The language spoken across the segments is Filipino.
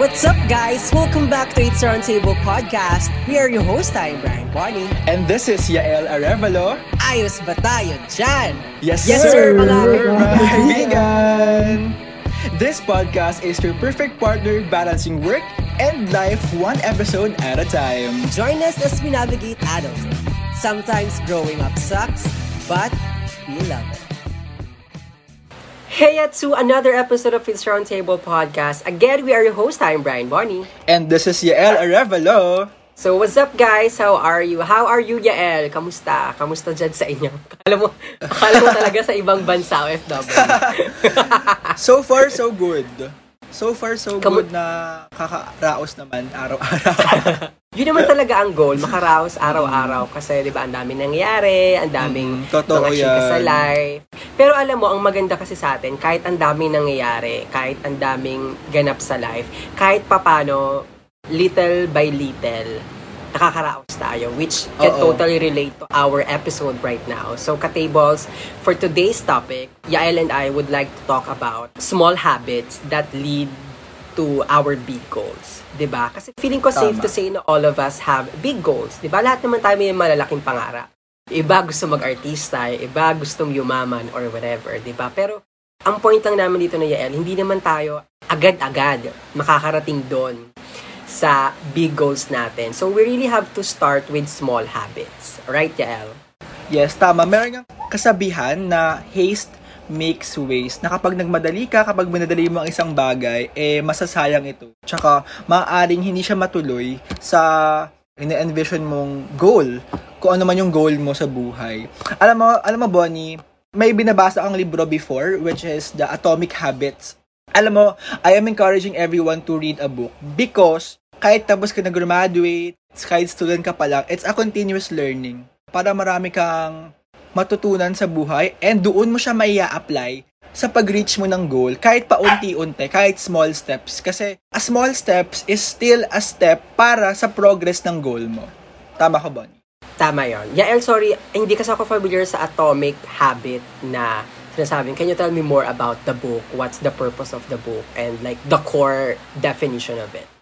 What's up, guys? Welcome back to It's Roundtable Podcast. We are your host, I'm Brian Bonnie. And this is Yael Arevalo. Ayos ba tayo dyan? Yes, Yes, sir, sir, mga mga kaibigan! This podcast is your perfect partner balancing work and life one episode at a time. Join us as we navigate adulthood. Sometimes growing up sucks, but we love it. Hey, to another episode of It's Roundtable Podcast. Again, we are your host. I'm Brian Bonnie. And this is Yael Arevalo. So, what's up, guys? How are you? How are you, Yael? Kamusta? Kamusta dyan sa inyo? Akala mo, akala mo talaga sa ibang bansa, OFW. So far, so good. So far, so Kamu- good na kakaraos naman araw-araw. Yun naman talaga ang goal, makaraos araw-araw. Kasi, di ba, ang daming nangyayari, ang daming Mm, totoo mga chika sa life. Pero alam mo, ang maganda kasi sa atin, kahit ang daming nangyayari, kahit ang daming ganap sa life, kahit papano, little by little, nakakaraos tayo, which can Oo. totally relate to our episode right now. So, katables, for today's topic, Yael and I would like to talk about small habits that lead to our big goals. 'di ba? Kasi feeling ko safe Tama. to say na all of us have big goals. 'di ba? Lahat naman tayo may malalaking pangarap. Iba gusto mag-artista, iba gustong yumaman or whatever, 'di ba? Pero ang point lang namin dito na Yael, hindi naman tayo agad-agad makakarating doon sa big goals natin. So we really have to start with small habits. Right, Yael? Yes, tama. Meron ng kasabihan na haste makes waste. Na kapag nagmadali ka, kapag minadali mo ang isang bagay, eh masasayang ito. Tsaka, maaaring hindi siya matuloy sa ina-envision mong goal. Kung ano man yung goal mo sa buhay. Alam mo, alam mo, Bonnie, may binabasa ang libro before, which is The Atomic Habits. Alam mo, I am encouraging everyone to read a book because kahit tapos ka na-graduate, kahit student ka pa lang, it's a continuous learning para marami kang matutunan sa buhay and doon mo siya mai apply sa pag-reach mo ng goal kahit paunti-unti, kahit small steps. Kasi a small steps is still a step para sa progress ng goal mo. Tama ka, Bonnie? Tama yon. Yael, sorry, hindi kasi ako familiar sa atomic habit na sinasabing. Can you tell me more about the book? What's the purpose of the book? And like the core definition of it?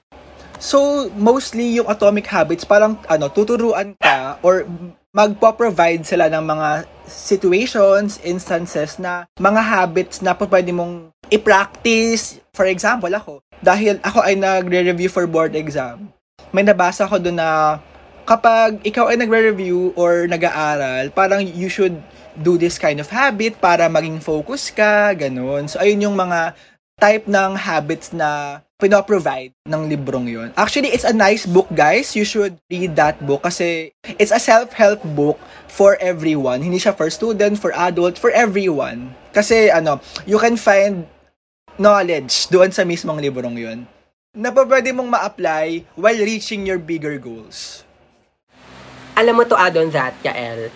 So, mostly yung atomic habits, parang ano, tuturuan ka or magpo-provide sila ng mga situations, instances na mga habits na pwede mong i-practice. For example, ako, dahil ako ay nagre-review for board exam, may nabasa ko doon na kapag ikaw ay nagre-review or nag-aaral, parang you should do this kind of habit para maging focus ka, ganun. So, ayun yung mga type ng habits na pinoprovide ng librong yon. Actually, it's a nice book, guys. You should read that book kasi it's a self-help book for everyone. Hindi siya for student, for adult, for everyone. Kasi, ano, you can find knowledge doon sa mismong librong yon na pwede mong ma-apply while reaching your bigger goals. Alam mo to add on that, Yael,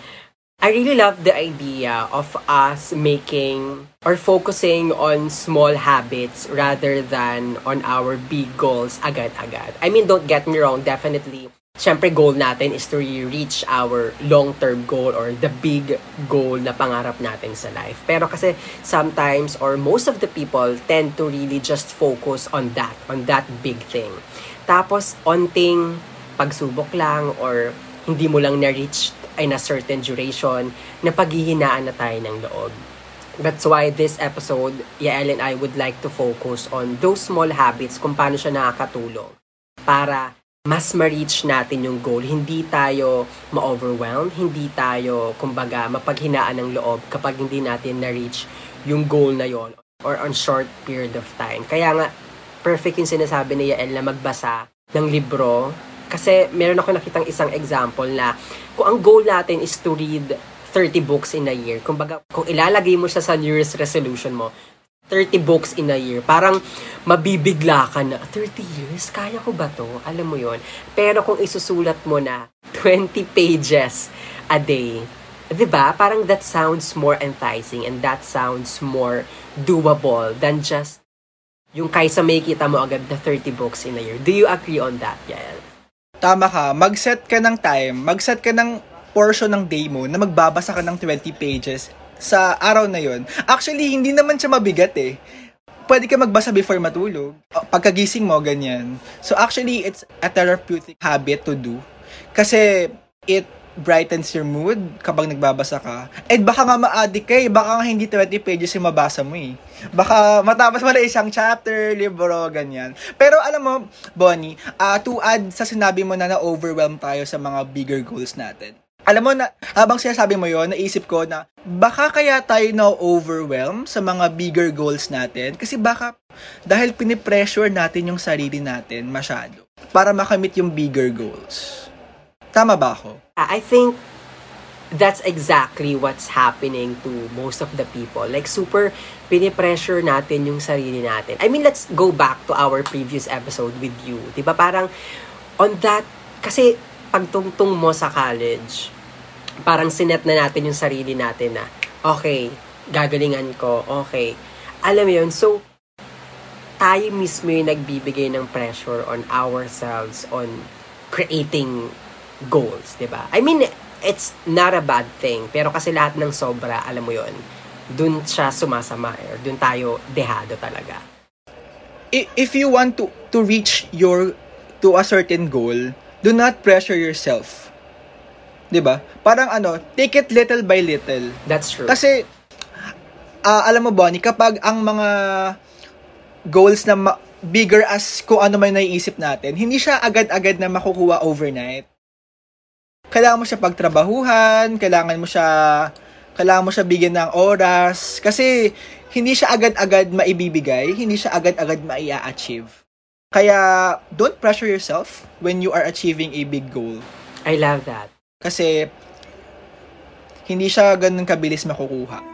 I really love the idea of us making or focusing on small habits rather than on our big goals agad-agad. I mean, don't get me wrong, definitely, syempre goal natin is to reach our long-term goal or the big goal na pangarap natin sa life. Pero kasi sometimes or most of the people tend to really just focus on that, on that big thing. Tapos, onting pagsubok lang or hindi mo lang na-reach in a certain duration na paghihinaan na tayo ng loob. That's why this episode, Yael and I would like to focus on those small habits kung paano siya nakakatulong para mas ma-reach natin yung goal. Hindi tayo ma-overwhelmed, hindi tayo, kumbaga, mapaghinaan ng loob kapag hindi natin na-reach yung goal na yon or on short period of time. Kaya nga, perfect yung sinasabi ni Yael na magbasa ng libro kasi meron ako nakitang isang example na kung ang goal natin is to read 30 books in a year, kumbaga kung ilalagay mo siya sa New Year's resolution mo, 30 books in a year, parang mabibigla ka na, 30 years? Kaya ko ba to? Alam mo yon Pero kung isusulat mo na 20 pages a day, 'di ba? Parang that sounds more enticing and that sounds more doable than just yung kaysa may kita mo agad the 30 books in a year. Do you agree on that, Yael? Tama ka, mag-set ka ng time, mag-set ka ng portion ng day mo na magbabasa ka ng 20 pages sa araw na yon. Actually, hindi naman siya mabigat eh. pwede ka magbasa before matulog. Pagkagising mo, ganyan. So actually, it's a therapeutic habit to do. Kasi it brightens your mood kapag nagbabasa ka. And baka nga ma-addict ka eh. Baka nga hindi 20 pages yung mabasa mo eh. Baka matapos mo na isang chapter, libro, ganyan. Pero alam mo, Bonnie, uh, to add sa sinabi mo na na-overwhelm tayo sa mga bigger goals natin. Alam mo na, habang sinasabi mo yon naisip ko na baka kaya tayo na-overwhelm sa mga bigger goals natin kasi baka dahil pinipressure natin yung sarili natin masyado para makamit yung bigger goals. Tama ba ako? I think that's exactly what's happening to most of the people. Like, super pinipressure natin yung sarili natin. I mean, let's go back to our previous episode with you. Ba parang on that, kasi pagtungtong mo sa college, parang sinet na natin yung sarili natin na, okay, gagalingan ko, okay. Alam mo yun, so, tayo mismo yung nagbibigay ng pressure on ourselves on creating goals, di ba? I mean, it's not a bad thing, pero kasi lahat ng sobra, alam mo yon dun siya sumasama, or dun tayo dehado talaga. If you want to to reach your to a certain goal, do not pressure yourself. 'Di ba? Parang ano, take it little by little. That's true. Kasi uh, alam mo Bonnie, kapag ang mga goals na ma- bigger as kung ano man naiisip natin, hindi siya agad-agad na makukuha overnight. Kailangan mo siya pagtrabahuhan, kailangan mo siya kailangan mo siya bigyan ng oras kasi hindi siya agad-agad maibibigay, hindi siya agad-agad maia-achieve. Kaya, don't pressure yourself when you are achieving a big goal. I love that. Kasi, hindi siya ganun kabilis makukuha.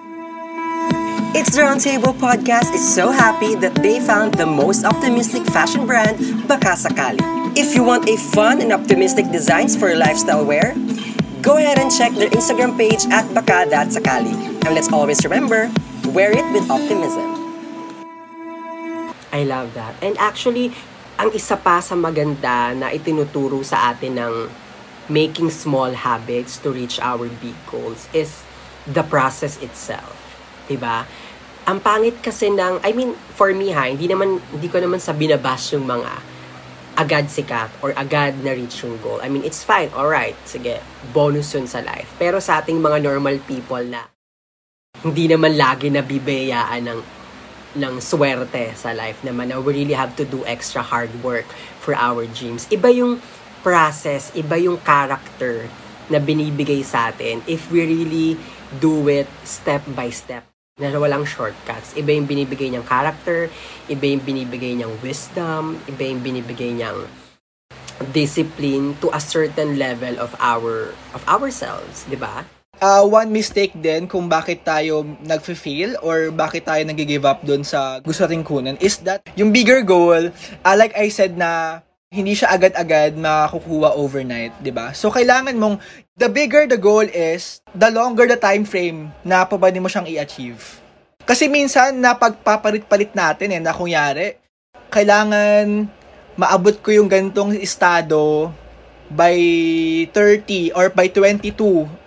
It's the Roundtable Podcast is so happy that they found the most optimistic fashion brand, Baka Sakali. If you want a fun and optimistic designs for lifestyle wear, go ahead and check their Instagram page at Baka.sakali. And let's always remember, wear it with optimism. I love that. And actually, ang isa pa sa maganda na itinuturo sa atin ng making small habits to reach our big goals is the process itself. 'Di ba? Ang pangit kasi ng, I mean, for me ha, hindi naman, hindi ko naman sa binabash yung mga agad sikat or agad na reach yung goal. I mean, it's fine, alright, sige, bonus yun sa life. Pero sa ating mga normal people na hindi naman lagi nabibiyaan ng ng swerte sa life naman na we really have to do extra hard work for our dreams. Iba yung process, iba yung character na binibigay sa atin if we really do it step by step na walang shortcuts. Iba yung binibigay niyang character, iba yung binibigay niyang wisdom, iba yung binibigay niyang discipline to a certain level of our of ourselves, 'di ba? uh, one mistake din kung bakit tayo nagfe-fail or bakit tayo nag-give up doon sa gusto nating kunan is that yung bigger goal, uh, like I said na hindi siya agad-agad makukuha overnight, 'di ba? So kailangan mong the bigger the goal is, the longer the time frame na pwede mo siyang i-achieve. Kasi minsan napagpapalit-palit natin eh na kunyari kailangan maabot ko yung gantong estado by 30 or by 22.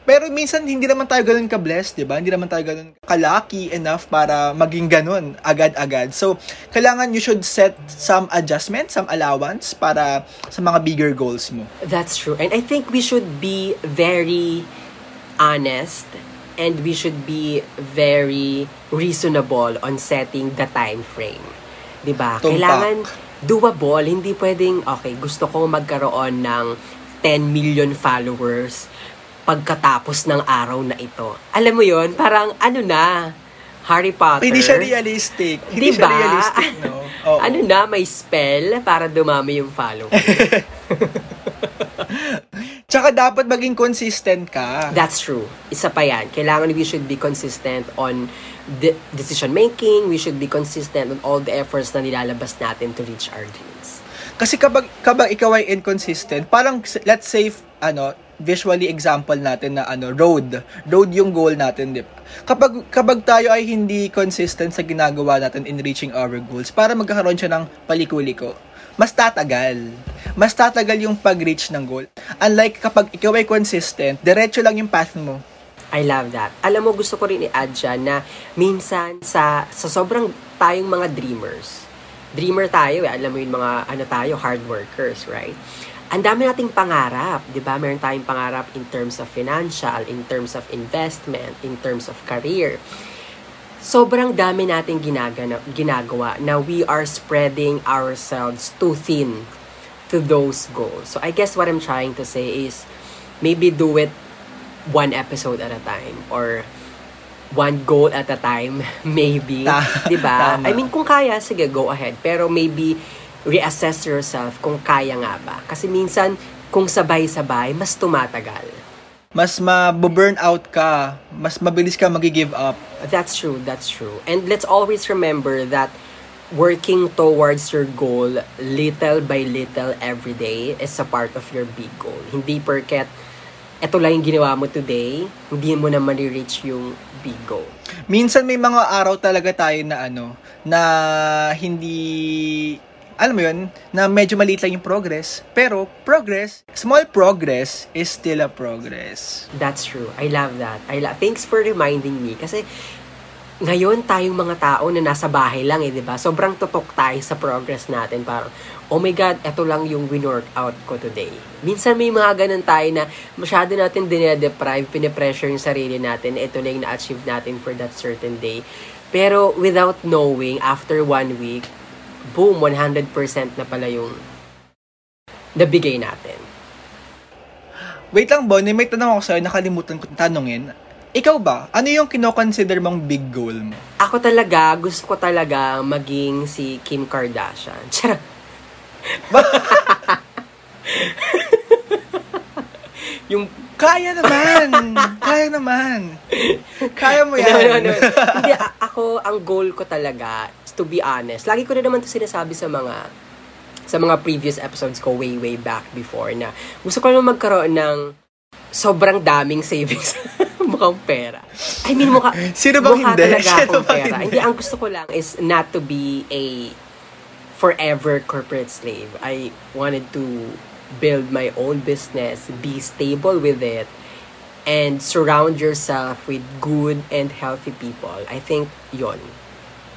Pero minsan hindi naman tayo ganun ka-blessed, 'di ba? Hindi naman tayo ganun ka-lucky enough para maging ganun agad-agad. So, kailangan you should set some adjustment, some allowance para sa mga bigger goals mo. That's true. And I think we should be very honest and we should be very reasonable on setting the time frame. 'Di ba? Kailangan doable, hindi pwedeng okay, gusto ko magkaroon ng 10 million followers pagkatapos ng araw na ito. Alam mo yon parang ano na, Harry Potter. Hindi siya realistic. Hindi diba? siya realistic, no? Oo. ano na, may spell para dumami yung followers. Tsaka dapat maging consistent ka. That's true. Isa pa yan. Kailangan we should be consistent on de- decision making. We should be consistent on all the efforts na nilalabas natin to reach our dreams. Kasi kapag, kapag ikaw ay inconsistent, parang let's say, ano, visually example natin na ano road road yung goal natin di ba kapag kapag tayo ay hindi consistent sa ginagawa natin in reaching our goals para magkakaroon siya ng paliko-liko mas tatagal mas tatagal yung pag-reach ng goal unlike kapag ikaw ay consistent diretso lang yung path mo I love that. Alam mo, gusto ko rin i-add dyan na minsan sa, sa sobrang tayong mga dreamers, dreamer tayo eh, alam mo yung mga ano tayo, hard workers, right? Ang dami nating pangarap, di ba? Meron tayong pangarap in terms of financial, in terms of investment, in terms of career. Sobrang dami nating ginagana, ginagawa na we are spreading ourselves too thin to those goals. So I guess what I'm trying to say is maybe do it one episode at a time or one goal at a time maybe Ta- 'di ba. I mean kung kaya sige go ahead pero maybe reassess yourself kung kaya nga ba kasi minsan kung sabay-sabay mas tumatagal Mas mabu-burn out ka, mas mabilis ka magi-give up. That's true, that's true. And let's always remember that working towards your goal little by little every day is a part of your big goal. Hindi perket ito lang yung ginawa mo today, hindi mo na ma-reach yung big goal. Minsan may mga araw talaga tayo na ano, na hindi alam mo yun, na medyo maliit lang yung progress. Pero, progress, small progress is still a progress. That's true. I love that. I love. Thanks for reminding me kasi ngayon tayong mga tao na nasa bahay lang eh, 'di ba? Sobrang tutok tayo sa progress natin. Parang oh my god, eto lang yung win-workout ko today. Minsan may mga ganun tayo na masyado natin dinedeprive, pinipressure yung sarili natin, ito na yung na-achieve natin for that certain day. Pero without knowing, after one week, boom, 100% na pala yung nabigay natin. Wait lang, Bonnie, may tanong ako sa'yo, nakalimutan ko tanongin. Ikaw ba, ano yung kinoconsider mong big goal mo? Ako talaga, gusto ko talaga maging si Kim Kardashian. Charot. yung Kaya naman! kaya naman! Kaya mo no, yan! no, no. Hindi, a- ako, ang goal ko talaga, to be honest, lagi ko na naman to sinasabi sa mga sa mga previous episodes ko way, way back before na gusto ko naman magkaroon ng sobrang daming savings. mukhang pera. I mean, mukha, Sino bang mukha hindi? talaga Sino akong bang pera. hindi? Hindi, ang gusto ko lang is not to be a forever corporate slave. I wanted to build my own business, be stable with it, and surround yourself with good and healthy people. I think yon.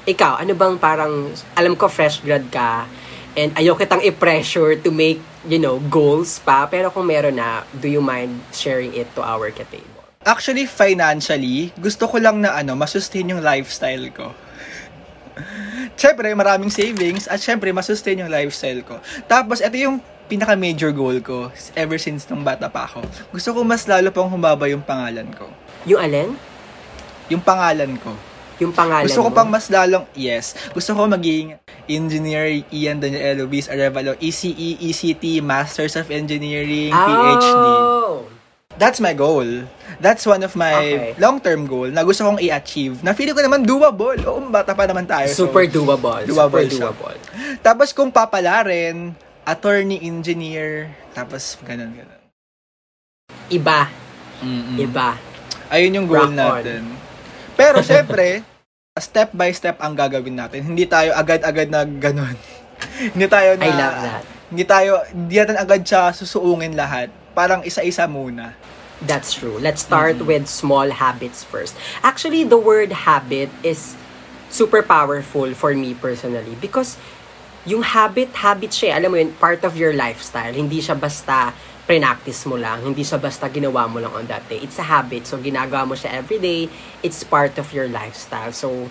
Ikaw, ano bang parang, alam ko fresh grad ka, and ayaw kitang i-pressure to make, you know, goals pa, pero kung meron na, do you mind sharing it to our table? Actually, financially, gusto ko lang na ano, masustain yung lifestyle ko. Siyempre, maraming savings at siyempre, masustain yung lifestyle ko. Tapos, ito yung pinaka-major goal ko ever since nung bata pa ako. Gusto ko mas lalo pang humaba yung pangalan ko. Yung alin? Yung pangalan ko. Yung pangalan Gusto ko mo? pang mas lalong, yes. Gusto ko maging Engineer Ian Daniel Luis Arevalo, ECE, ECT, Masters of Engineering, PhD. That's my goal. That's one of my Okay. long-term goal na gusto kong i-achieve. Na feeling ko naman doable. Oo, bata pa naman tayo. so- Super doable. Doable Super siya. doable. Tapos kung papalarin, attorney, engineer, tapos ganun, ganun. Iba. Mm-mm. Iba. Ayun yung goal Rock on. natin. Pero syempre, step by step ang gagawin natin. Hindi tayo agad-agad na ganun. hindi tayo na... I love that. Hindi tayo, hindi natin agad siya susuungin lahat. Parang isa-isa muna. That's true. Let's start with small habits first. Actually, the word habit is super powerful for me personally because yung habit, habit siya. eh. Alam mo yun, part of your lifestyle. Hindi siya basta pre-practice mo lang. Hindi siya basta ginawa mo lang on that day. It's a habit. So, ginagawa mo siya every day. It's part of your lifestyle. So,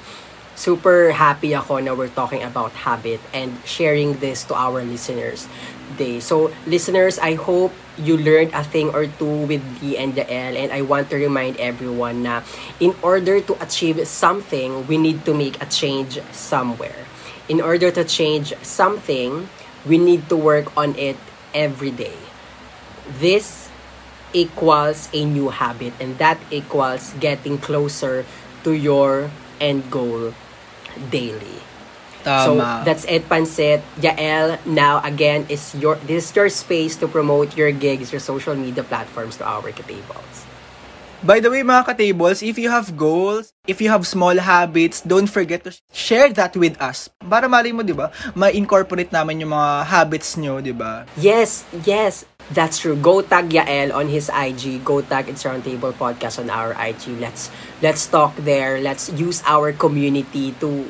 super happy ako na we're talking about habit and sharing this to our listeners today. So, listeners, I hope you learned a thing or two with D and the L and I want to remind everyone na in order to achieve something, we need to make a change somewhere. In order to change something, we need to work on it every day. This equals a new habit and that equals getting closer to your end goal daily. So that's it, Pansit. Yael, now again is your this is your space to promote your gigs, your social media platforms to our tables. By the way, mga ka-tables, if you have goals, if you have small habits, don't forget to share that with us. Para mali mo, di ba, ma-incorporate namin yung mga habits nyo, di ba? Yes, yes. That's true. Go tag Yael on his IG. Go tag It's Roundtable Podcast on our IG. Let's let's talk there. Let's use our community to,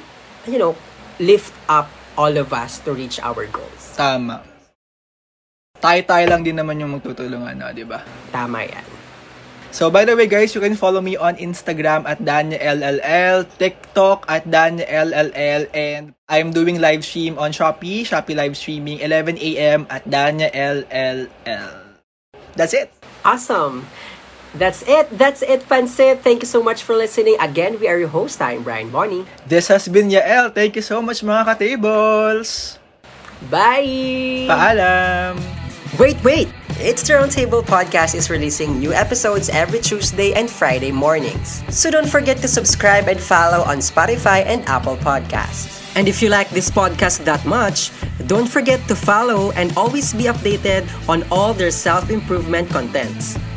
you know, lift up all of us to reach our goals. Tama. Tayo-tayo lang din naman yung magtutulungan, no, di ba? Tama yan. So, by the way, guys, you can follow me on Instagram at DanielLL, TikTok at DanielLL, and I'm doing live stream on Shopee, Shopee live streaming, 11 a.m. at DanielLL. That's it. Awesome. That's it. That's it, Pansit. Thank you so much for listening. Again, we are your host. I'm Brian Bonnie. This has been Yael. Thank you so much, mga ka-tables. Bye! Paalam! Wait, wait! It's the Roundtable Podcast is releasing new episodes every Tuesday and Friday mornings. So don't forget to subscribe and follow on Spotify and Apple Podcasts. And if you like this podcast that much, don't forget to follow and always be updated on all their self-improvement contents.